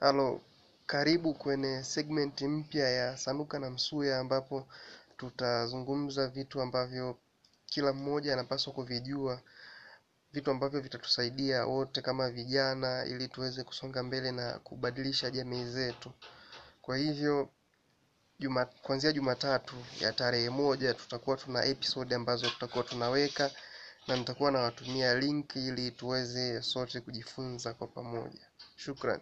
Halo, karibu kwenye segment mpya ya Sanuka na Msuya ambapo tutazungumza vitu ambavyo kila mmoja anapaswa kuvijua, vitu ambavyo vitatusaidia wote kama vijana ili tuweze kusonga mbele na kubadilisha jamii zetu. Kwa hivyo juma, kuanzia Jumatatu ya tarehe moja tutakuwa tuna episode ambazo tutakuwa tunaweka na nitakuwa nawatumia link ili tuweze sote kujifunza kwa pamoja. Shukran.